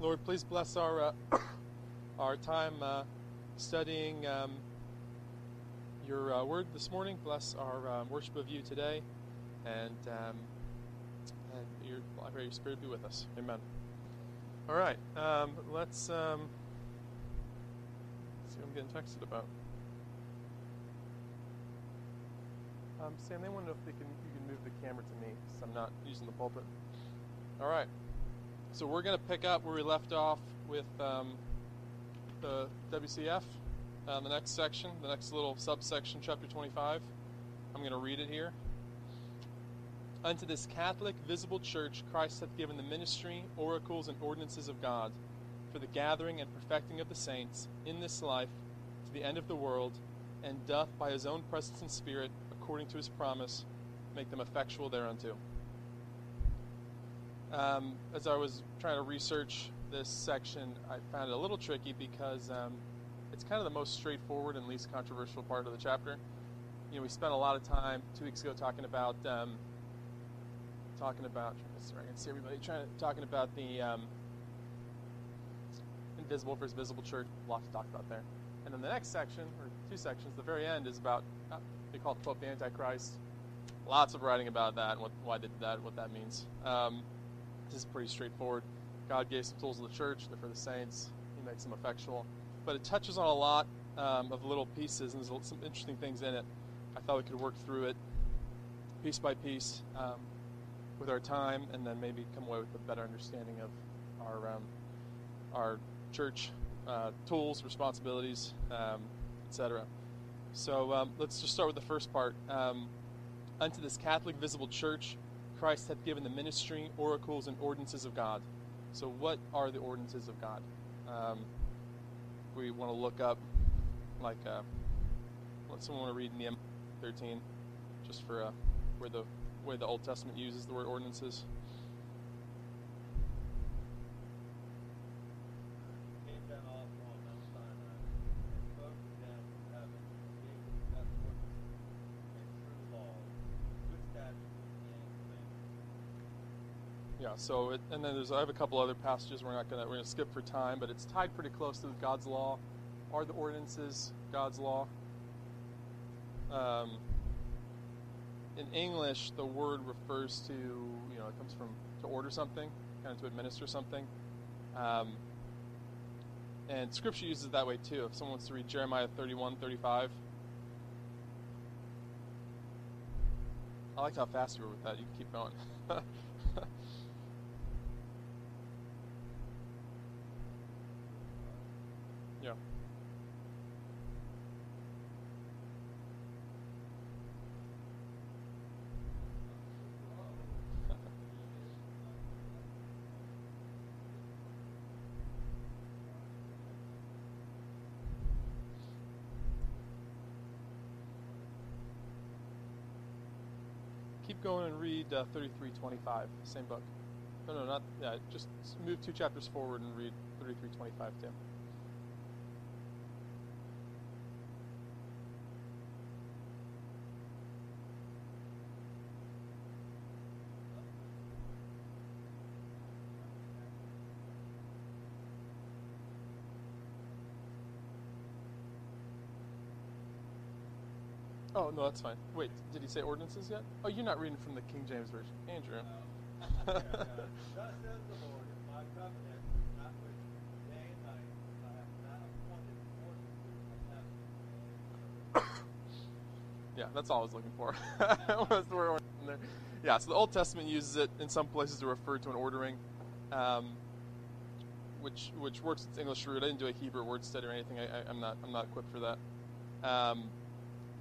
Lord, please bless our uh, our time uh, studying um, your uh, word this morning. Bless our um, worship of you today, and um, and your, I pray your spirit be with us. Amen. All right, um, let's um, see what I'm getting texted about. Um, Sam, they want to know if they can you can move the camera to me because I'm not using the pulpit. All right. So we're going to pick up where we left off with um, the WCF, uh, the next section, the next little subsection, chapter 25. I'm going to read it here. Unto this Catholic visible church Christ hath given the ministry, oracles, and ordinances of God for the gathering and perfecting of the saints in this life to the end of the world, and doth by his own presence and spirit, according to his promise, make them effectual thereunto. Um, as I was trying to research this section, I found it a little tricky because um, it's kind of the most straightforward and least controversial part of the chapter. You know, we spent a lot of time two weeks ago talking about um, talking about. Sorry, I can see everybody trying talking about the um, invisible versus visible church. A lot to talk about there. And then the next section, or two sections, the very end is about uh, they call it the Pope the Antichrist. Lots of writing about that and what, why they did that, what that means. This is pretty straightforward. God gave some tools to the church, they're for the saints. He makes them effectual. But it touches on a lot um, of little pieces, and there's some interesting things in it. I thought we could work through it piece by piece um, with our time, and then maybe come away with a better understanding of our um, our church uh, tools, responsibilities, um, etc. So um, let's just start with the first part. Um, unto this Catholic visible church, Christ hath given the ministry, oracles, and ordinances of God. So, what are the ordinances of God? Um, we want to look up, like, uh, let someone want to read Nehemiah 13, just for uh, where the where the Old Testament uses the word ordinances. So, it, and then there's I have a couple other passages we're not gonna we're gonna skip for time, but it's tied pretty close to God's law. Are the ordinances God's law? Um, in English, the word refers to you know it comes from to order something, kind of to administer something. Um, and Scripture uses it that way too. If someone wants to read Jeremiah 31, 35. I liked how fast you were with that. You can keep going. Yeah. Keep going and read uh, 3325, same book. No, no, not, yeah, just move two chapters forward and read 3325 too. Oh, no, that's fine. Wait, did he say ordinances yet? Oh, you're not reading from the King James Version. Andrew. Thus says the Lord, if my covenant not with day and night, I have not appointed ordinances of heaven. Yeah, that's all I was looking for. was the word there. Yeah, so the Old Testament uses it in some places to refer to an ordering, um, which which works its English root. I didn't do a Hebrew word study or anything. I, I, I'm not I'm not equipped for that. Um,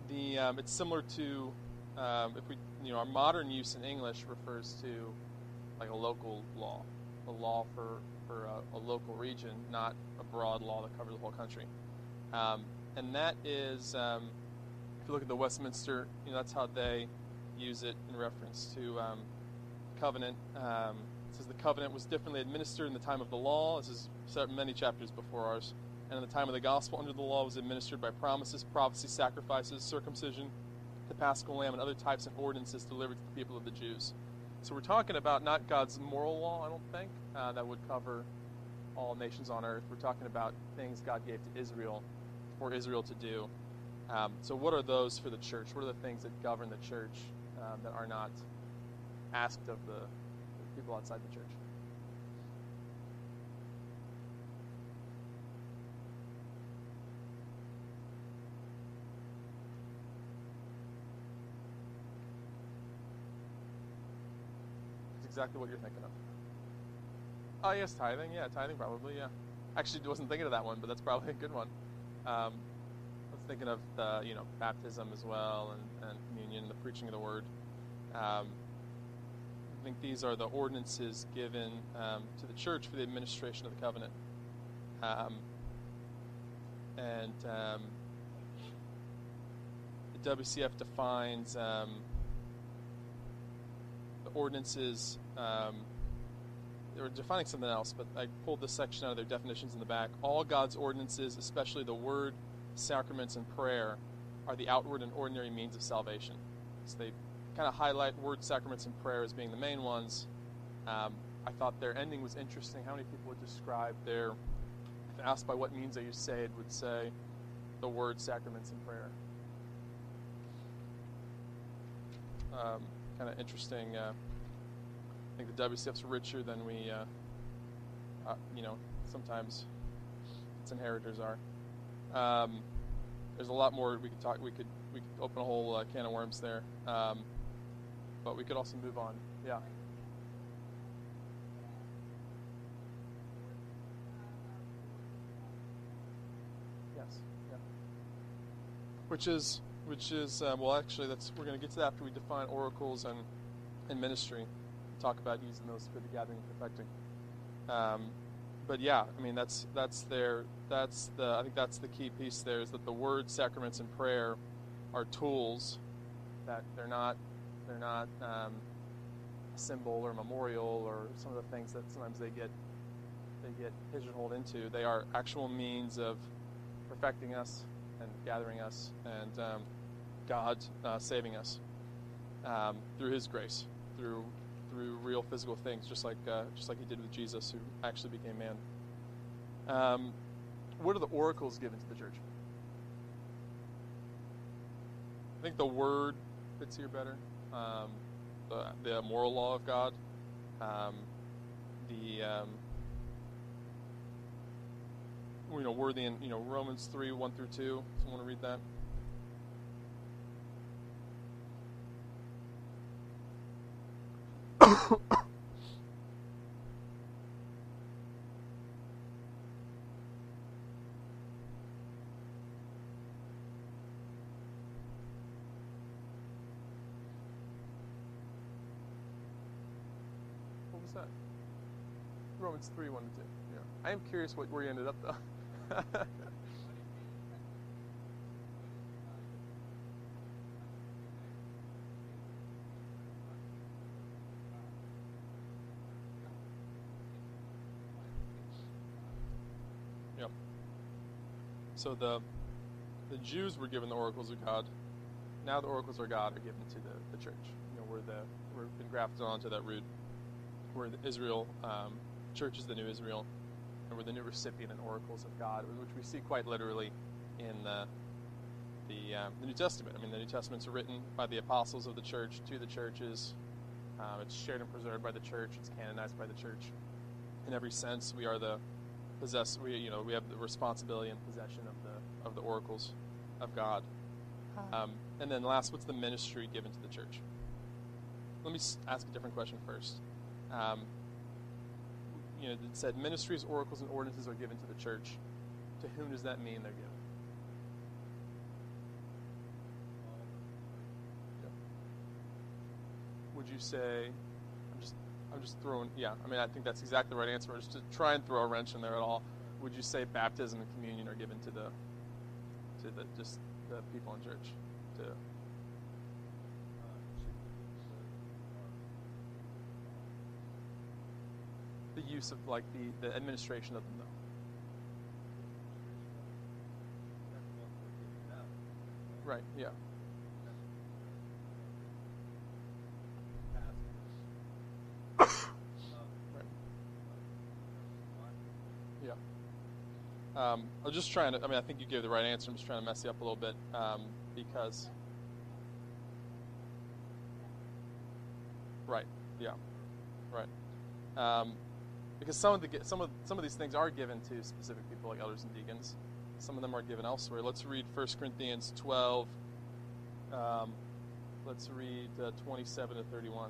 the um, it's similar to um, if we you know our modern use in English refers to like a local law, a law for for a, a local region, not a broad law that covers the whole country. Um, and that is um, if you look at the Westminster, you know that's how they use it in reference to um, covenant. Um, it says the covenant was differently administered in the time of the law. This is many chapters before ours and in the time of the gospel under the law was administered by promises, prophecies, sacrifices, circumcision, the paschal lamb, and other types and ordinances delivered to the people of the Jews. So we're talking about not God's moral law, I don't think. Uh, that would cover all nations on earth. We're talking about things God gave to Israel for Israel to do. Um, so, what are those for the church? What are the things that govern the church um, that are not asked of the people outside the church? That's exactly what you're thinking of. Oh, yes, tithing. Yeah, tithing probably. Yeah. Actually, wasn't thinking of that one, but that's probably a good one. Um, I was thinking of the, you know, baptism as well, and, and communion, the preaching of the word. Um, I think these are the ordinances given um, to the church for the administration of the covenant. Um, and um, the WCF defines um, ordinances. Um, they were defining something else, but I pulled this section out of their definitions in the back. All God's ordinances, especially the word, sacraments, and prayer, are the outward and ordinary means of salvation. So they kind of highlight word, sacraments, and prayer as being the main ones. Um, I thought their ending was interesting. How many people would describe their, if asked by what means are you saved, would say the word, sacraments, and prayer? Um, kind of interesting. Uh, I think the WCF's richer than we, uh, uh, you know, sometimes its inheritors are. Um, there's a lot more we could talk. We could we could open a whole uh, can of worms there, um, but we could also move on. Yeah. Yes. Yeah. Which is which is uh, well, actually, that's we're going to get to that after we define oracles and and ministry. Talk about using those for the gathering and perfecting. Um, but yeah, I mean that's that's their that's the I think that's the key piece there is that the word, sacraments, and prayer are tools that they're not they're not um, a symbol or memorial or some of the things that sometimes they get they get pigeonholed into. They are actual means of perfecting us and gathering us and um, God uh, saving us um, through His grace, through through real physical things, just like uh, just like He did with Jesus, who actually became man. Um, what are the oracles given to the church? I think the word fits here better. Um, the, the moral law of God, um, the um, you know worthy in you know Romans three one through two. Someone read that? What was that? Romans 3 1 to 2. Yeah. I am curious what, where you ended up, though. yep. So the the Jews were given the oracles of God. Now the oracles of God are given to the, the church. You know, we're the we're been grafted onto that root. We're the Israel um, church is the new Israel, and we're the new recipient and oracles of God, which we see quite literally in the the, um, the New Testament. I mean, the New Testament's are written by the apostles of the church to the churches. Um, it's shared and preserved by the church. It's canonized by the church. In every sense, we are the possess. We you know we have the responsibility and possession of the of the oracles of God. Um, and then last, what's the ministry given to the church? Let me ask a different question first. Um, you know, it said ministries, oracles, and ordinances are given to the church. To whom does that mean they're given? Would you say? I'm just, throwing. Yeah, I mean, I think that's exactly the right answer. Just to try and throw a wrench in there at all. Would you say baptism and communion are given to the, to the just the people in church? To the use of like the the administration of them, though. Right. Yeah. Right. Yeah. Um, I was just trying to. I mean, I think you gave the right answer. I'm just trying to mess you up a little bit um, because. Right. Yeah. Right. Um, because some of the some of some of these things are given to specific people like elders and deacons. Some of them are given elsewhere. Let's read 1 Corinthians 12. Um, let's read uh, 27 to 31.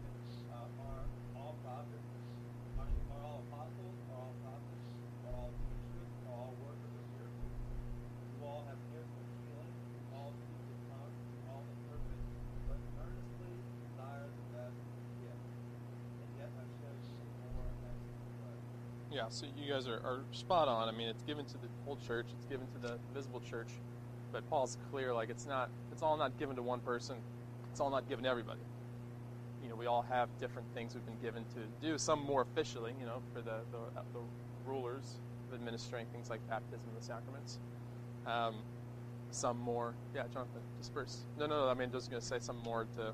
Yeah, so you guys are, are spot on. I mean, it's given to the whole church. It's given to the visible church, but Paul's clear. Like it's not. It's all not given to one person. It's all not given to everybody. You know, we all have different things we've been given to do. Some more officially, you know, for the the, the rulers administering things like baptism and the sacraments. Um, some more. Yeah, Jonathan, disperse. No, no, no. I mean, just to say some more to.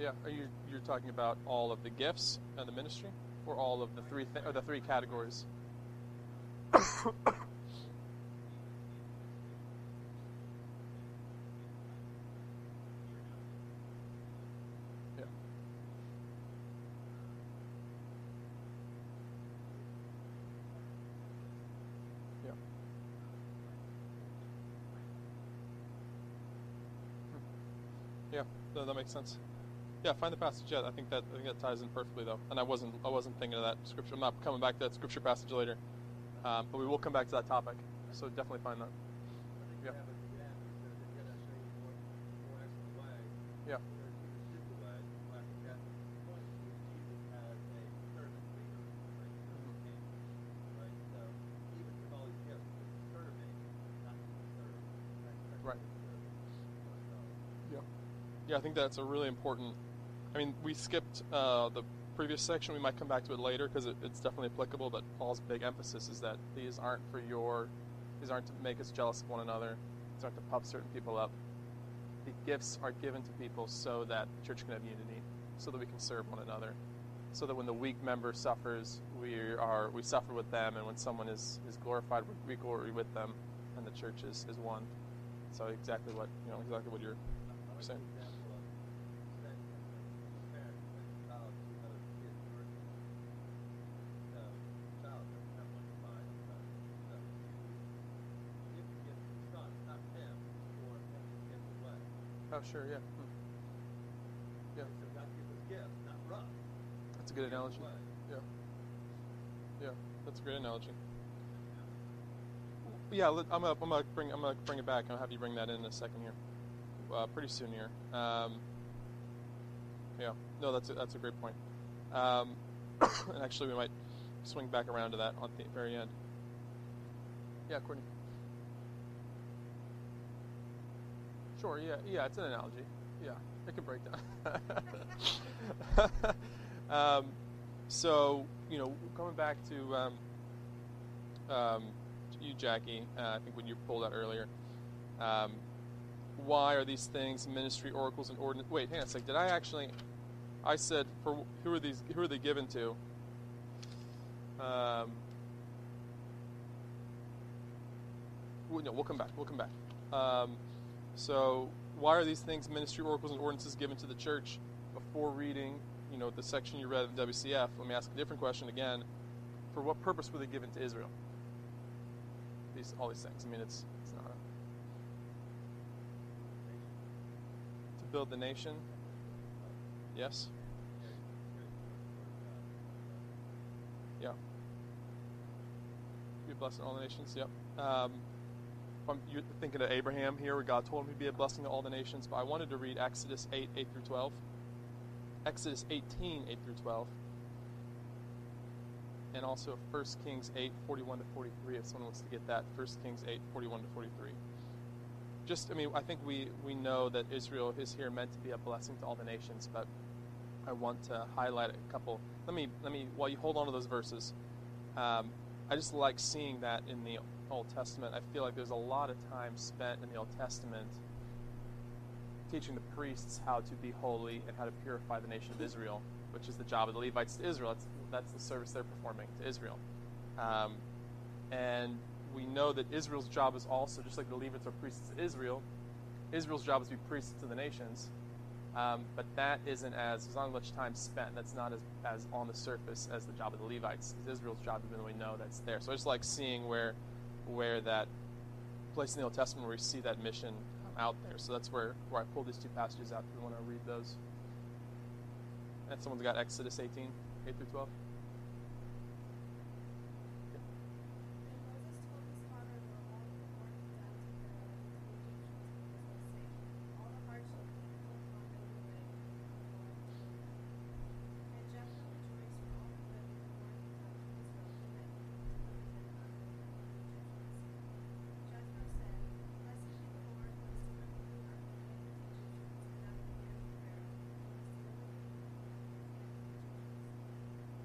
Yeah, are you you're talking about all of the gifts and the ministry, or all of the three th- or the three categories? yeah. Yeah. Hmm. Yeah, that makes sense. Yeah, find the passage. Yeah, I think that I think that ties in perfectly though. And I wasn't I wasn't thinking of that scripture. I'm not coming back to that scripture passage later, um, but we will come back to that topic. So definitely find that. Yeah. you have at the end, it says, and yet I show you a more, more excellent way. Yeah. Where Jesus is the way. Well, I think that points to Jesus as a servant leader, right? Servant king, right? So even with all these gifts, it's serving, not to serve. That's Right. serving ourselves. Yeah. Yeah, I think that's a really important. I mean, we skipped uh, the previous section. We might come back to it later because it, it's definitely applicable. But Paul's big emphasis is that these aren't for your, these aren't to make us jealous of one another. These aren't to puff certain people up. The gifts are given to people so that the church can have unity, so that we can serve one another, so that when the weak member suffers, we are we suffer with them, and when someone is is glorified, we glory with them, and the church is, is one. So exactly what you know, exactly what you're I like Same. the example of sending a parent sending a child to another kid's birthday. So, the child doesn't have much mind on that. So, you give the gift to the son, it's not him, or him to give away. Oh, sure, yeah. Hmm. Yeah, So, God gives us gifts, not rough. that's a good analogy. Yeah. Yeah, that's a great analogy. Yeah, let- I'm gonna, I'm gonna bring I'm gonna bring it back. I'll have you bring that in in a second here, uh, pretty soon here. Um, yeah, no, that's a, that's a great point. Um, and actually, we might swing back around to that on the very end. Yeah, Courtney. Sure. Yeah. Yeah. It's an analogy. Yeah. It can break down. um, so you know, coming back to um, um, you, Jackie. Uh, I think when you pulled out earlier. Um, why are these things ministry oracles and ordinance? Wait, hang on a sec. Did I actually? I said for who are these? Who are they given to? Um, no, we'll come back. We'll come back. Um, so, why are these things ministry oracles and ordinances given to the church? Before reading, you know, the section you read in WCF, let me ask a different question again. For what purpose were they given to Israel? These, all these things. I mean, it's it's not a, to build the nation. Yes. Yeah. Be blessing to all the nations. Yep. Um, I'm, thinking of Abraham here, where God told him he'd be a blessing to all the nations. But I wanted to read Exodus 8, 8 through 12. Exodus 18, 8 through 12. And also 1 Kings 8, 41 to 43, if someone wants to get that. 1 Kings 8, 41 to 43. Just, I mean, I think we, we know that Israel is here meant to be a blessing to all the nations, but I want to highlight a couple. Let me, let me, while you hold on to those verses, um, I just like seeing that in the Old Testament. I feel like there's a lot of time spent in the Old Testament teaching the priests how to be holy and how to purify the nation of Israel, which is the job of the Levites to Israel. That's, that's the service they're performing to Israel. Um, and we know that Israel's job is also, just like the Levites are priests to Israel, Israel's job is to be priests to the nations. Um, but that isn't as there's not much time spent. That's not as, as on the surface as the job of the Levites. It's Israel's job, even though we know that's there. So I just like seeing where where that place in the Old Testament where we see that mission out there. So that's where, where I pulled these two passages out. If we want to read those. And someone's got Exodus 18, 8 through 12. And Moses told his father-in-law all that the Lord had done to Pharaoh and to the Egyptians because they say, All the hardship he has put upon them in the way, the Lord has done them. And Jethro rejoiced for all the good that the Lord had done to Israel in that he delivered them out of the hand of the Egyptians. Jethro said, Blessed be the Lord who has delivered me out of the hand of the Egyptians and out of the hand of Pharaoh, who has delivered me out of the hand of the Egyptians.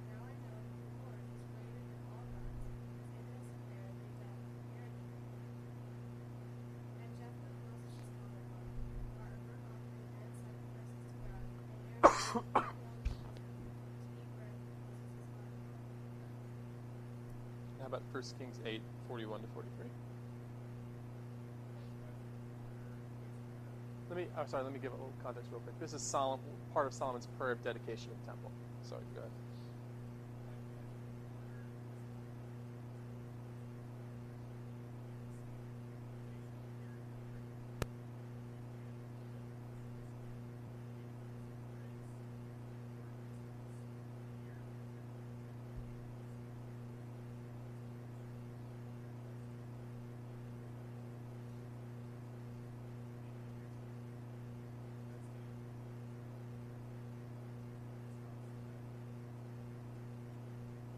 Now I know that the Lord is greater than all gods, because in this affair they dealt arrogantly with me. And Jethro, Moses' father-in-law, brought a burnt offering and sacrifices to God, and Aaron sent the elders with him to eat bread with Moses' father-in-law. How about 1 Kings 8, 41 to 43? Let me, oh, sorry, let me give a little context real quick. This is Solomon, part of Solomon's prayer of dedication of the temple. Sorry, go ahead.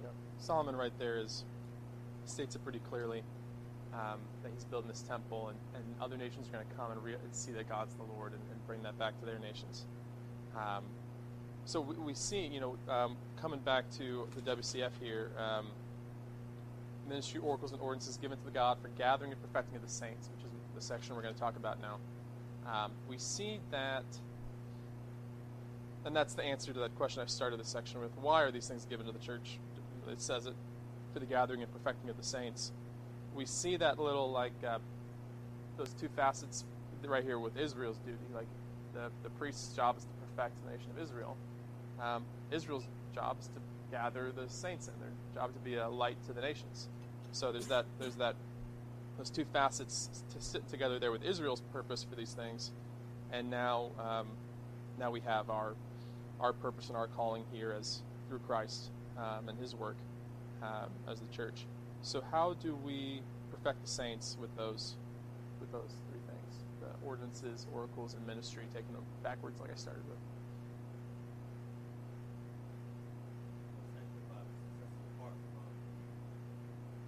Yep. Solomon right there is states it pretty clearly um, that he's building this temple, and, and other nations are going to come and, re- and see that God's the Lord and, and bring that back to their nations. Um, so we, we see, you know, um, coming back to the WCF here, um, ministry oracles and ordinances given to the God for gathering and perfecting of the saints, which is the section we're going to talk about now. Um, we see that and that's the answer to that question I started this section with. Why are these things given to the church? It says it for the gathering and perfecting of the saints. We see that little like uh, those two facets right here with Israel's duty. Like the the priest's job is to perfect the nation of Israel. Um, Israel's job is to gather the saints in. Their job to be a light to the nations. So there's that there's that those two facets to sit together there with Israel's purpose for these things, and now um, now we have our our purpose and our calling here as through Christ um, and His work um, as the church. So how do we perfect the saints with those with those three things: the ordinances, oracles, and ministry, taking them backwards, like I started with. sanctified, set apart from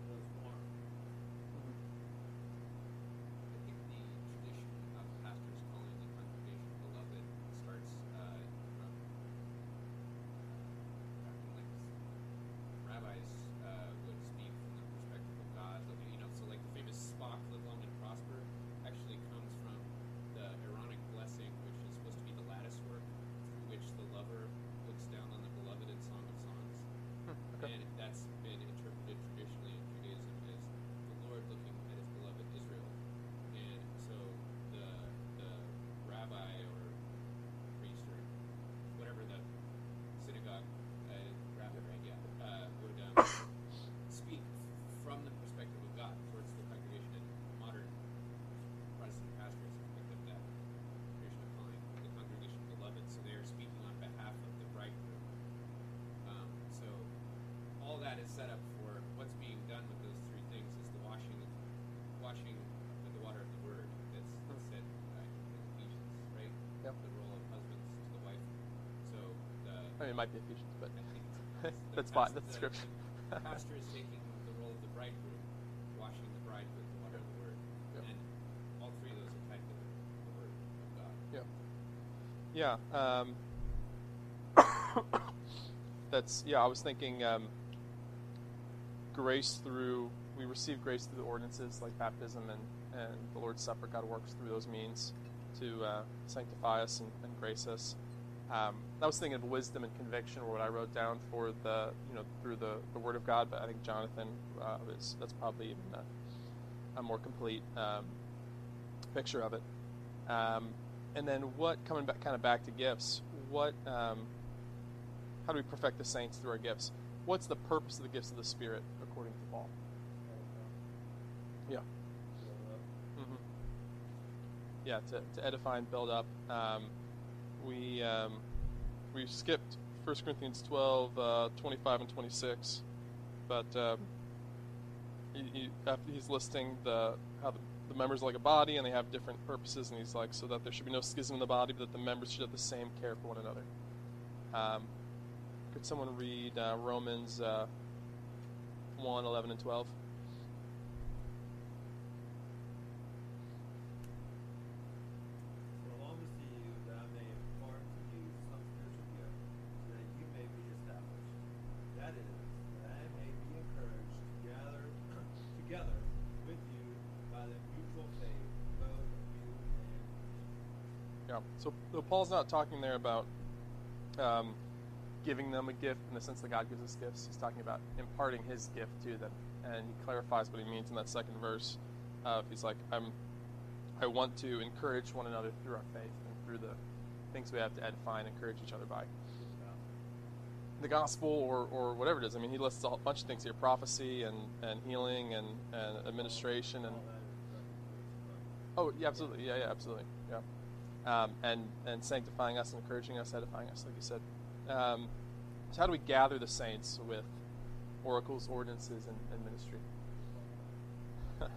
those forms. I think the tradition of pastors calling the congregation beloved starts uh, from uh, like rabbis uh, would speak from the perspective of God. Look, you know, so like the famous Spock, live long and prosper, actually comes from the Aaronic blessing, which is supposed to be the lattice work that is set up for what's being done with those three things is the washing, washing with the water of the word. That's, that's said uh, in Ephesians, right? Yep. The role of husbands to the wife. So the I mean, it might be Ephesians, but I think it's, the that's fine. That's the scripture. the pastor is taking the role of the bridegroom, washing the bride with the water of the word, Yep. and all three of those are tied to the, the word of God. Yeah. Yeah. Um, that's yeah. I was thinking um, grace through we receive grace through the ordinances like baptism and, and the Lord's Supper. God works through those means to uh, sanctify us and, and grace us. Um, I was thinking of wisdom and conviction, or what I wrote down for the you know through the, the Word of God. But I think Jonathan uh, is that's probably even a, a more complete um, picture of it. Um, and then what coming back kind of back to gifts what um, how do we perfect the saints through our gifts what's the purpose of the gifts of the spirit yeah. Hmm yeah to, to edify and build up um, we um, we skipped 1 corinthians 12 uh, 25 and 26 but um, he, he, he's listing the how the, the members like a body and they have different purposes and he's like so that there should be no schism in the body but that the members should have the same care for one another. Um, could someone read uh, romans uh, 1 11 and 12 For long as to you that I may impart to you some spiritual gift, so that you may be established. That is, that I may be encouraged together, together with you by the mutual faith, both of you and me. Yeah. So, so Paul's not talking there about um, giving them a gift in the sense that God gives us gifts. He's talking about imparting His gift to them, and he clarifies what he means in that second verse. Uh, he's like, "I'm, I want to encourage one another through our faith and through the things we have to edify and encourage each other by." The gospel, or, or whatever it is. I mean, he lists a bunch of things here: prophecy and, and healing and, and administration and. Oh, yeah, absolutely. Yeah, yeah, absolutely. Yeah. Um, and, and sanctifying us, and encouraging us, edifying us, like you said. Um, so, how do we gather the saints with oracles, ordinances, and, and ministry?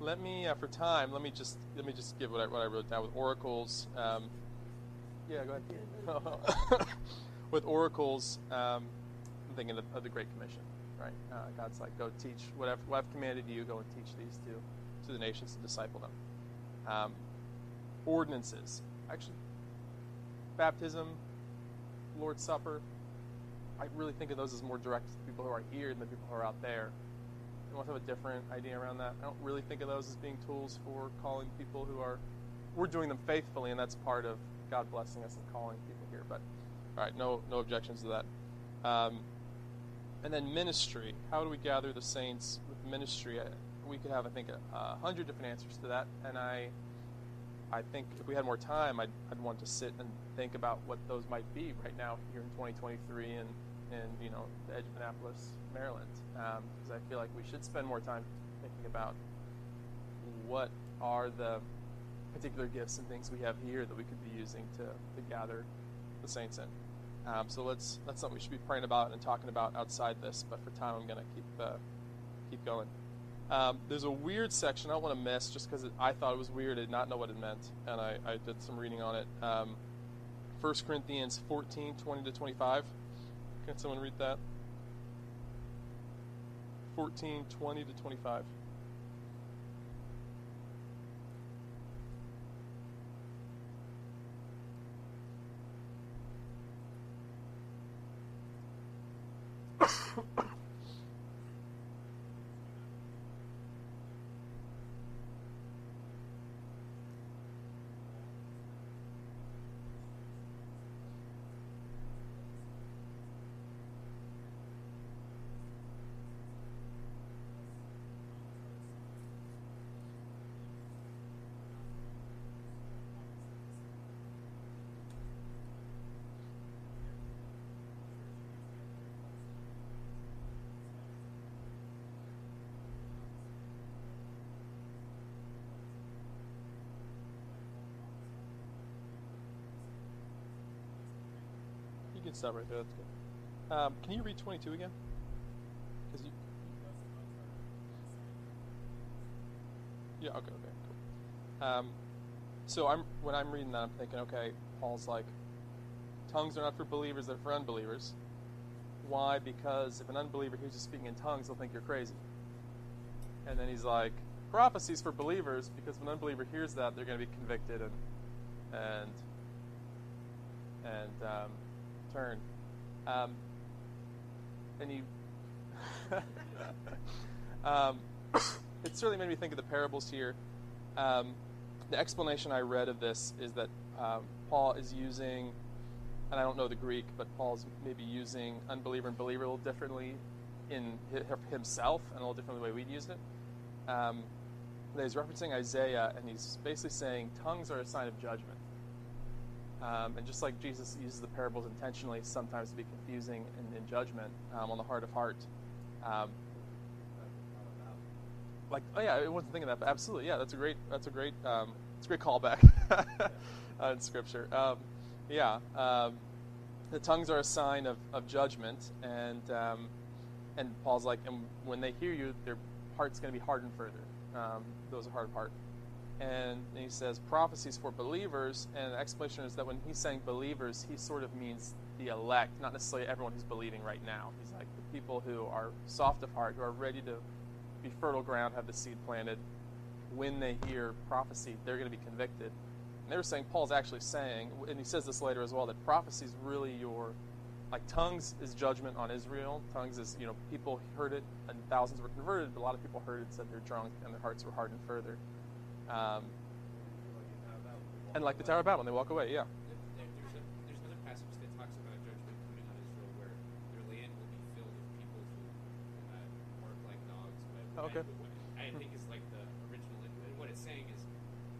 let me, uh, for time, let me just let me just give what I, what I wrote down with oracles. Um, yeah, go ahead. with oracles, um, I'm thinking of, of the Great Commission, right? Uh, God's like, go teach whatever what I've commanded you. Go and teach these to to the nations and disciple them. Um, ordinances, actually, baptism, Lord's Supper. I really think of those as more direct to the people who are here than the people who are out there. Anyone have a different idea around that? I don't really think of those as being tools for calling people who are. We're doing them faithfully, and that's part of God blessing us and calling people here. But all right, no no objections to that. Um, and then ministry. How do we gather the saints with ministry? I, we could have, I think, a, a hundred different answers to that. And I, I think if we had more time, I'd, I'd want to sit and think about what those might be right now here in 2023 and in you know the edge of Annapolis, Maryland, because I feel like we should spend more time thinking about what are the particular gifts and things we have here that we could be using to, to gather the saints in. Um, so let's that's something we should be praying about and talking about outside this. But for time, I'm going to keep uh, keep going. Um, there's a weird section I don't want to miss just because I thought it was weird. I did not know what it meant, and I, I did some reading on it. Um, 1 Corinthians 14 20 to 25. Can someone read that? 14 20 to 25. Can stop right there. That's good. Um, can you read 22 again? Because you. Yeah. Okay. Okay. Cool. Um, so I'm when I'm reading that, I'm thinking, okay, Paul's like, tongues are not for believers; they're for unbelievers. Why? Because if an unbeliever hears you speaking in tongues, they'll think you're crazy. And then he's like, prophecies for believers, because if an unbeliever hears that, they're going to be convicted and and and um, turn. Um, and you, um, it certainly made me think of the parables here. Um, the explanation I read of this is that um, Paul is using, and I don't know the Greek, but Paul's maybe using unbeliever and believer a little differently in himself and a little differently the way we'd use it. Um, he's referencing Isaiah, and he's basically saying tongues are a sign of judgment. Um, and just like Jesus uses the parables intentionally sometimes to be confusing and in judgment um, on the heart of heart. Um, like, oh yeah, I wasn't thinking that, but absolutely, yeah, that's a great, that's a great, um, it's a great callback uh, in Scripture. Um, yeah, um, the tongues are a sign of, of judgment, and and Paul's like, and when they hear you, their heart's going to be hardened further. Those are hard of heart. And, he says prophecies for believers, and the explanation is that when he's saying believers, he sort of means the elect, not necessarily everyone who's believing right now. He's like the people who are soft of heart, who are ready to be fertile ground, have the seed planted. When they hear prophecy, they're going to be convicted. And they were saying, Paul's actually saying, and he says this later as well, that prophecy is really your, like tongues is judgment on Israel. Tongues is, you know, people heard it and thousands were converted, but a lot of people heard it, said they're drunk, and their hearts were hardened further. Um, and like the Tower of Babel, when they walk away, yeah. There, there- there's, a, there's another passage that talks about judgment coming on Israel where their land will be filled with people who work like dogs. But okay. I, think is like the original. And what it's saying is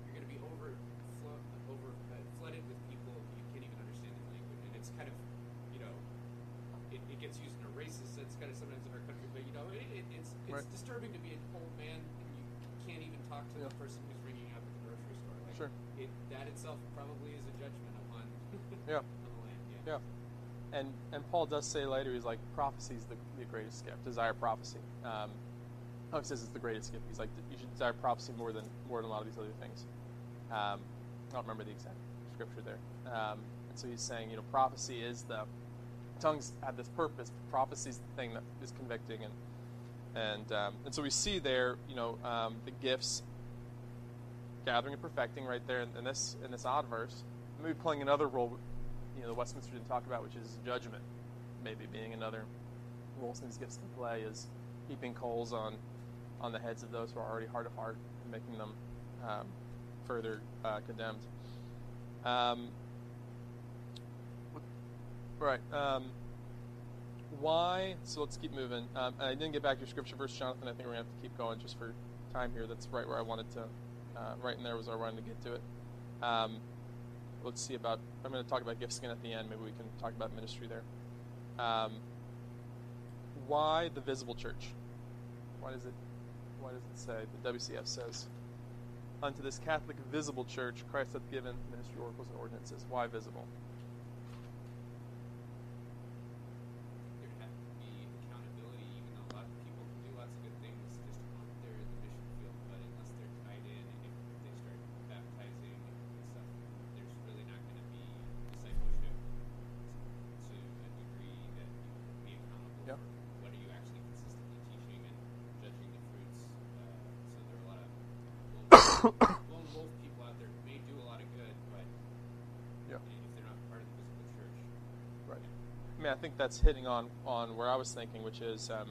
you're going to be over, flo- over uh, flooded with people you can't even understand the language, and it's kind of, you know, it, it gets used in a racist sense, kind of sometimes in our country. But you know, it, it, it's it's Right. disturbing to be an old man and can't even talk to the person who's ringing up at the grocery store. Like, Sure. It, that itself probably is a judgment upon Yeah. on the land. Yeah. Yeah. And and Paul does say later, he's like, prophecy is the, the greatest gift. Desire prophecy. Um, oh, he says it's the greatest gift. He's like, you should desire prophecy more than more than a lot of these other things. Um, I don't remember the exact scripture there. Um, and so he's saying, you know, prophecy is the tongues have this purpose. Prophecy is the thing that is convicting, and and um, and so we see there, you know, um, the gifts gathering and perfecting right there in, in this in this odd verse. Maybe playing another role, you know, the Westminster didn't talk about, which is judgment. Maybe being another role these gifts can play is heaping coals on on the heads of those who are already hard of heart and making them um, further uh, condemned. Um, right. Um, why? So let's keep moving. Um, I didn't get back to your scripture verse, Jonathan. I think we're gonna have to keep going just for time here. That's right where I wanted to. Uh, right in there was where I wanted to get to it. Um, let's see about. I'm going to talk about gifts again at the end. Maybe we can talk about ministry there. Um, why the visible church? Why does it? Why does it say the WCF says? Unto this Catholic visible church, Christ hath given ministry oracles and ordinances. Why visible? There'd have to be accountability, even though a lot of people can do lots of good things just out there in the mission field, but unless they're tied in, if they start baptizing and stuff, there's really not going to be discipleship to a degree that you can be accountable Yeah. for what are you actually consistently teaching and judging the fruits. Uh, so there are a lot of lone, lone wolf people out there who may do a lot of good, but Yeah. if they're not part of the visible church, Right. I mean, I think that's hitting on on where I was thinking, which is um,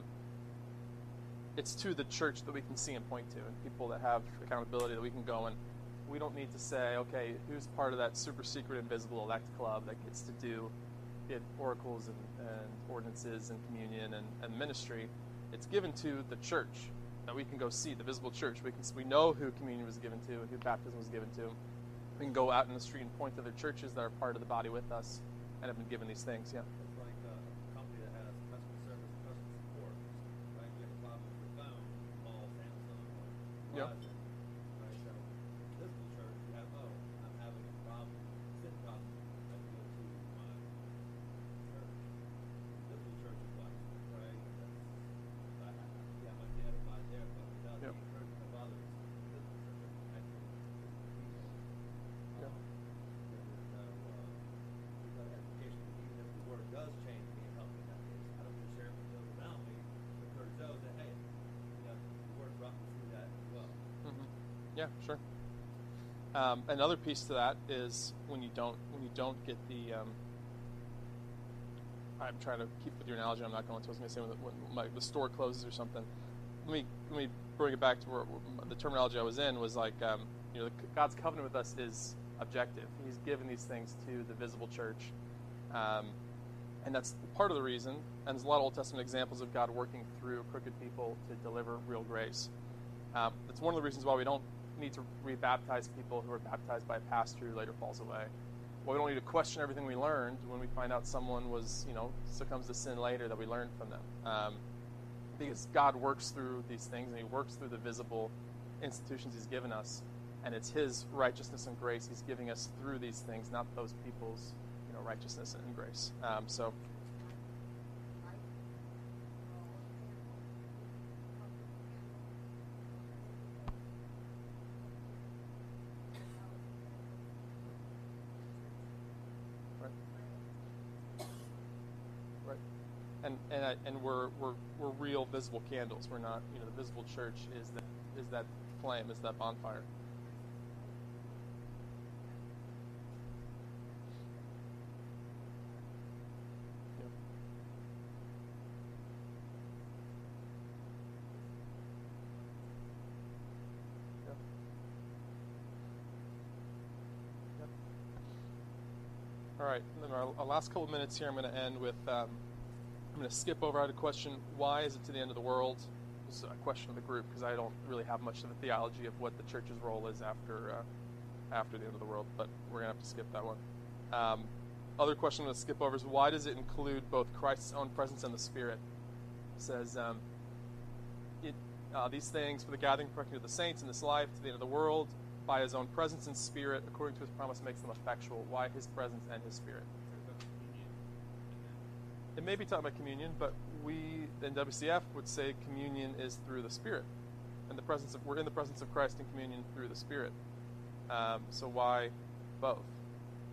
it's to the church that we can see and point to, and people that have accountability that we can go and we don't need to say, okay, who's part of that super secret invisible elect club that gets to do it, oracles and, and ordinances and communion and, and ministry. It's given to the church that we can go see, the visible church. We can we know who communion was given to and who baptism was given to. We can go out in the street and point to the churches that are part of the body with us and have been given these things. Yeah. It's like uh, a company that has customer service, customer support, right? You have a problem with your phone, call Samsung or Yeah. Uh, Verizon, right? So this is the church, you have, oh, I'm having a problem, SIM problem, I can go to my Yeah, sure. Um, another piece to that is when you don't when you don't get the. Um, I'm trying to keep with your analogy. I'm not going to. I was going to say when, the, when my, the store closes or something. Let me let me bring it back to where, the terminology I was in was like um, you know God's covenant with us is objective. He's given these things to the visible church, um, and that's part of the reason. And there's a lot of Old Testament examples of God working through crooked people to deliver real grace. Um, that's one of the reasons why we don't need to rebaptize people who are baptized by a pastor who later falls away. Well, we don't need to question everything we learned when we find out someone was, you know, succumbs to sin later that we learned from them. Um, because God works through these things and He works through the visible institutions He's given us, and it's His righteousness and grace He's giving us through these things, not those people's, you know, righteousness and grace. Um, so, right, right, and and we're we're we're real visible candles. We're not, you know, the visible church is that is that flame, is that bonfire. All right. Our, our last couple of minutes here, I'm going to end with. Um, I'm going to skip over. Had a question. Why is it to the end of the world? Is a question of the group because I don't really have much of a theology of what the church's role is after uh, after the end of the world. But we're going to have to skip that one. Um, other question I'm going to skip over is why does it include both Christ's own presence and the Spirit? It says um, it, uh, these things for the gathering perfecting of the saints in this life to the end of the world by His own presence and Spirit, according to His promise, makes them effectual. Why His presence and His Spirit? It may be taught about communion, but we in WCF would say communion is through the Spirit, and the presence of we're in the presence of Christ in communion through the Spirit. Um, so why both?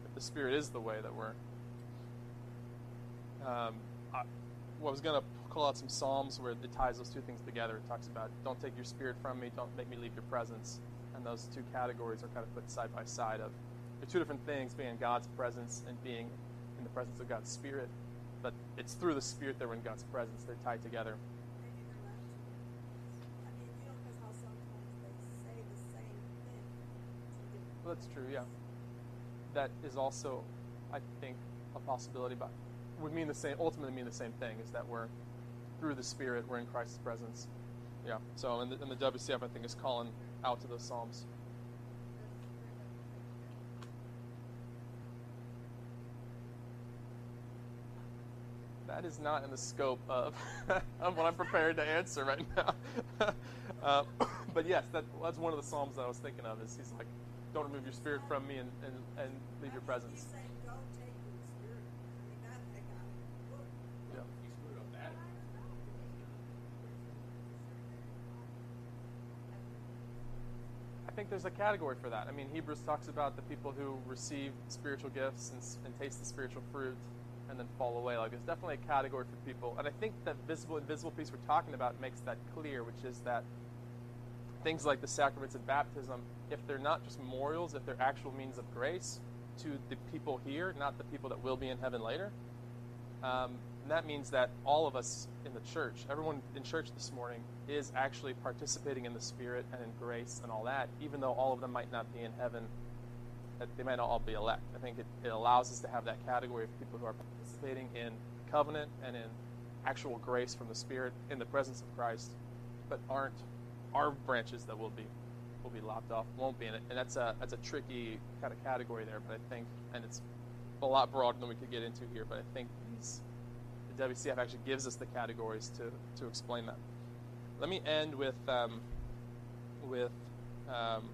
If the Spirit is the way that we're. Um, I, well, I was going to call out some Psalms where it ties those two things together. It talks about don't take your Spirit from me, don't make me leave your presence, and those two categories are kind of put side by side. Of they're two different things: being in God's presence and being in the presence of God's Spirit but it's through the Spirit that we're in God's presence. They're tied together. Well, that's true, yeah. That is also, I think, a possibility, but would mean the same. Ultimately, mean the same thing: is that we're through the Spirit, we're in Christ's presence. Yeah. So, in the, in the WCF, I think is calling out to those psalms. That is not in the scope of, of what I'm prepared to answer right now. uh, but yes, that, that's one of the psalms that I was thinking of. Is he's like, "Don't remove your spirit from me and, and, and leave your presence." He's saying, don't take your spirit. I mean, that, that got it. Look. Yeah. He screwed up that. I think there's a category for that. I mean, Hebrews talks about the people who receive spiritual gifts and, and taste the spiritual fruit and then fall away. Like, there's definitely a category for people. And I think that visible invisible piece we're talking about makes that clear, which is that things like the sacraments of baptism, if they're not just memorials, if they're actual means of grace to the people here, not the people that will be in heaven later, um, that means that all of us in the church, everyone in church this morning, is actually participating in the Spirit and in grace and all that, even though all of them might not be in heaven. They might not all be elect. I think it, it allows us to have that category of people who are participating in covenant and in actual grace from the Spirit in the presence of Christ, but aren't our branches that will be will be lopped off, won't be in it. And that's a that's a tricky kind of category there, but I think and it's a lot broader than we could get into here, but I think these the WCF actually gives us the categories to, to explain that. Let me end with um, with um,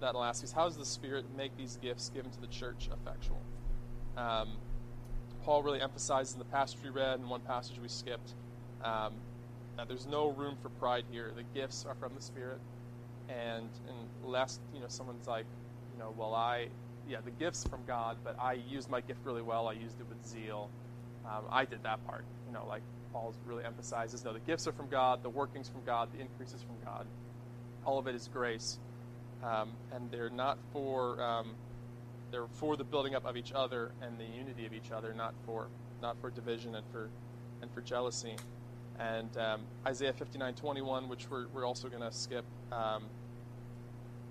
that last piece. How does the Spirit make these gifts given to the church effectual? Um, Paul really emphasizes in the passage we read and one passage we skipped um, that there's no room for pride here. The gifts are from the Spirit, and unless you know someone's like, you know, well, I yeah, the gifts from God, but I used my gift really well. I used it with zeal. Um, I did that part. You know, like Paul really emphasizes, no, the gifts are from God, the workings from God, the increases from God. all of it is grace, um, and they're not for um, they're for the building up of each other and the unity of each other, not for not for division and for and for jealousy. And um, Isaiah 59:21, which we're, we're also going to skip, um,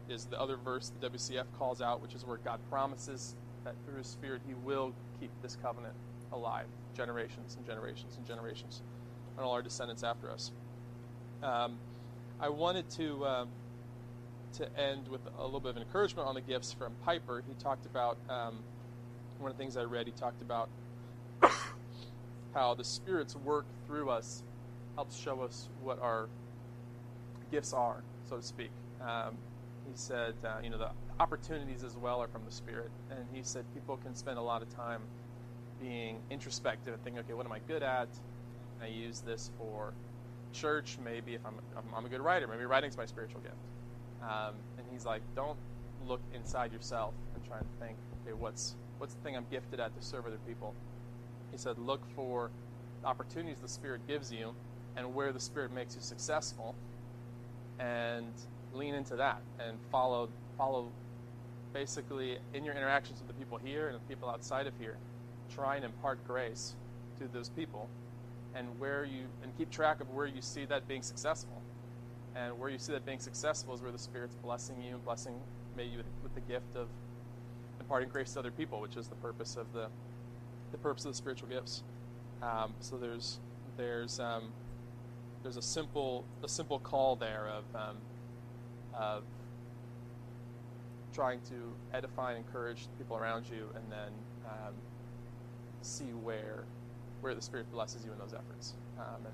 is the other verse the WCF calls out, which is where God promises that through His Spirit He will keep this covenant alive, generations and generations and generations, and all our descendants after us. Um, I wanted to um, to end with a little bit of encouragement on the gifts from Piper. He talked about um, one of the things I read. He talked about how the Spirit's work through us helps show us what our gifts are, so to speak. Um, he said, uh, you know, the opportunities as well are from the Spirit, and he said people can spend a lot of time being introspective and thinking, okay, what am I good at? I use this for church. Maybe if I'm, I'm a good writer, maybe writing's my spiritual gift. Um, and he's like, don't look inside yourself and try and think, okay, what's what's the thing I'm gifted at to serve other people? He said, look for opportunities the Spirit gives you and where the Spirit makes you successful, and lean into that and follow follow basically in your interactions with the people here and the people outside of here. Try and impart grace to those people, and where you and keep track of where you see that being successful and where you see that being successful is where the Spirit's blessing you and blessing maybe with, with the gift of imparting grace to other people, which is the purpose of the the purpose of the spiritual gifts. Um, so there's there's um, there's a simple a simple call there of um, of trying to edify and encourage people around you, and then um, see where where the Spirit blesses you in those efforts, um, and,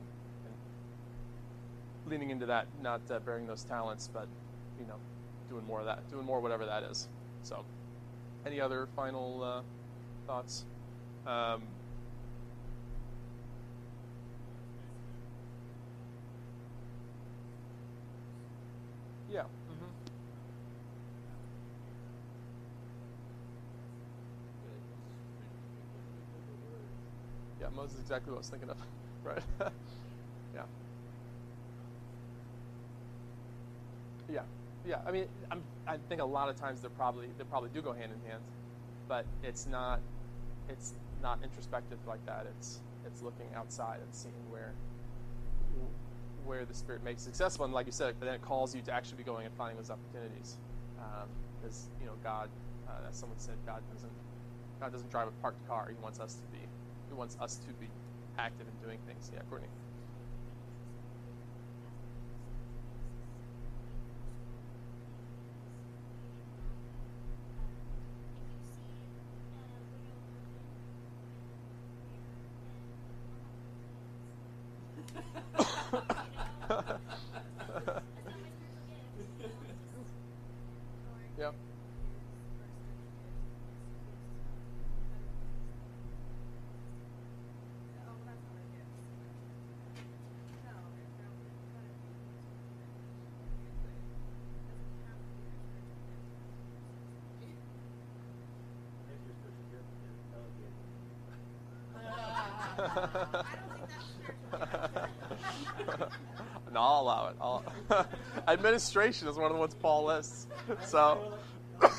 leaning into that, not uh, bearing those talents, but you know, doing more of that, doing more whatever that is. So, any other final uh, thoughts? Um, yeah. hmm Yeah, Moses is exactly what I was thinking of. Right. yeah. Yeah. Yeah. I mean, I'm, I think a lot of times they're probably they probably do go hand in hand, but it's not it's not introspective like that. It's it's looking outside and seeing where where the spirit makes successful. And like you said, then it calls you to actually be going and finding those opportunities, because you know God, uh, as someone said, God doesn't God doesn't drive a parked car. He wants us to be He wants us to be active in doing things. Yeah, Courtney. Yep. Maybe your spiritual gift is delegating. No, I'll allow it. I'll Administration is one of the ones Paul lists. So, If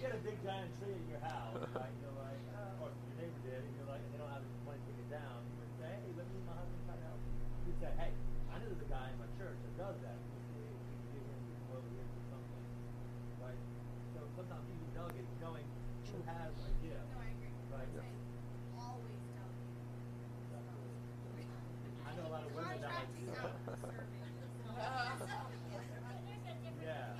you had a big giant tree in your house, right, you're like, uh, or your neighbor did, and you're like, and they don't have the money to take it down, you would say, hey, let me and my husband try to help. You'd say, hey, I know there's a guy in my church that does that. Let's see if we can get him to come over here and do something, right? So sometimes even delegating, knowing who has a gift, No, I agree. right? I'm saying always delegate. I know a lot of women that like. Contracting out for serving. Yeah.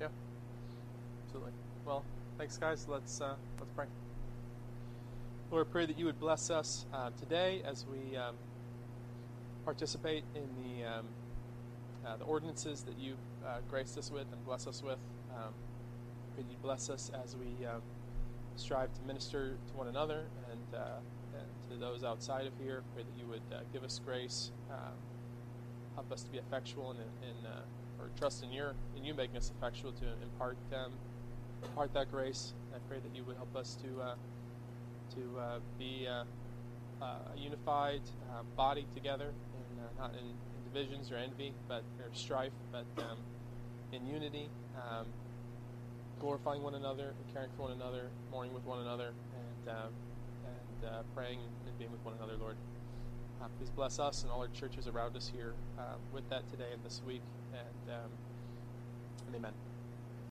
yeah, absolutely. Well, thanks, guys. Let's uh, let's pray. Lord, pray that you would bless us uh, today as we um, participate in the um, uh, the ordinances that you've uh, graced us with and bless us with. Um, pray you bless us as we um, strive to minister to one another and, uh, and to those outside of here. Pray that you would uh, give us grace, um, help us to be effectual uh, or trust in your in you making us effectual to impart um, impart that grace. I pray that you would help us to uh, to uh, be uh, uh, a unified uh, body together, and not in, in divisions or envy, but or strife, but um, in unity, um, glorifying one another, and caring for one another, mourning with one another, and and praying and being with one another, Lord. Uh, please bless us and all our churches around us here uh, with that today and this week, and, um, and amen.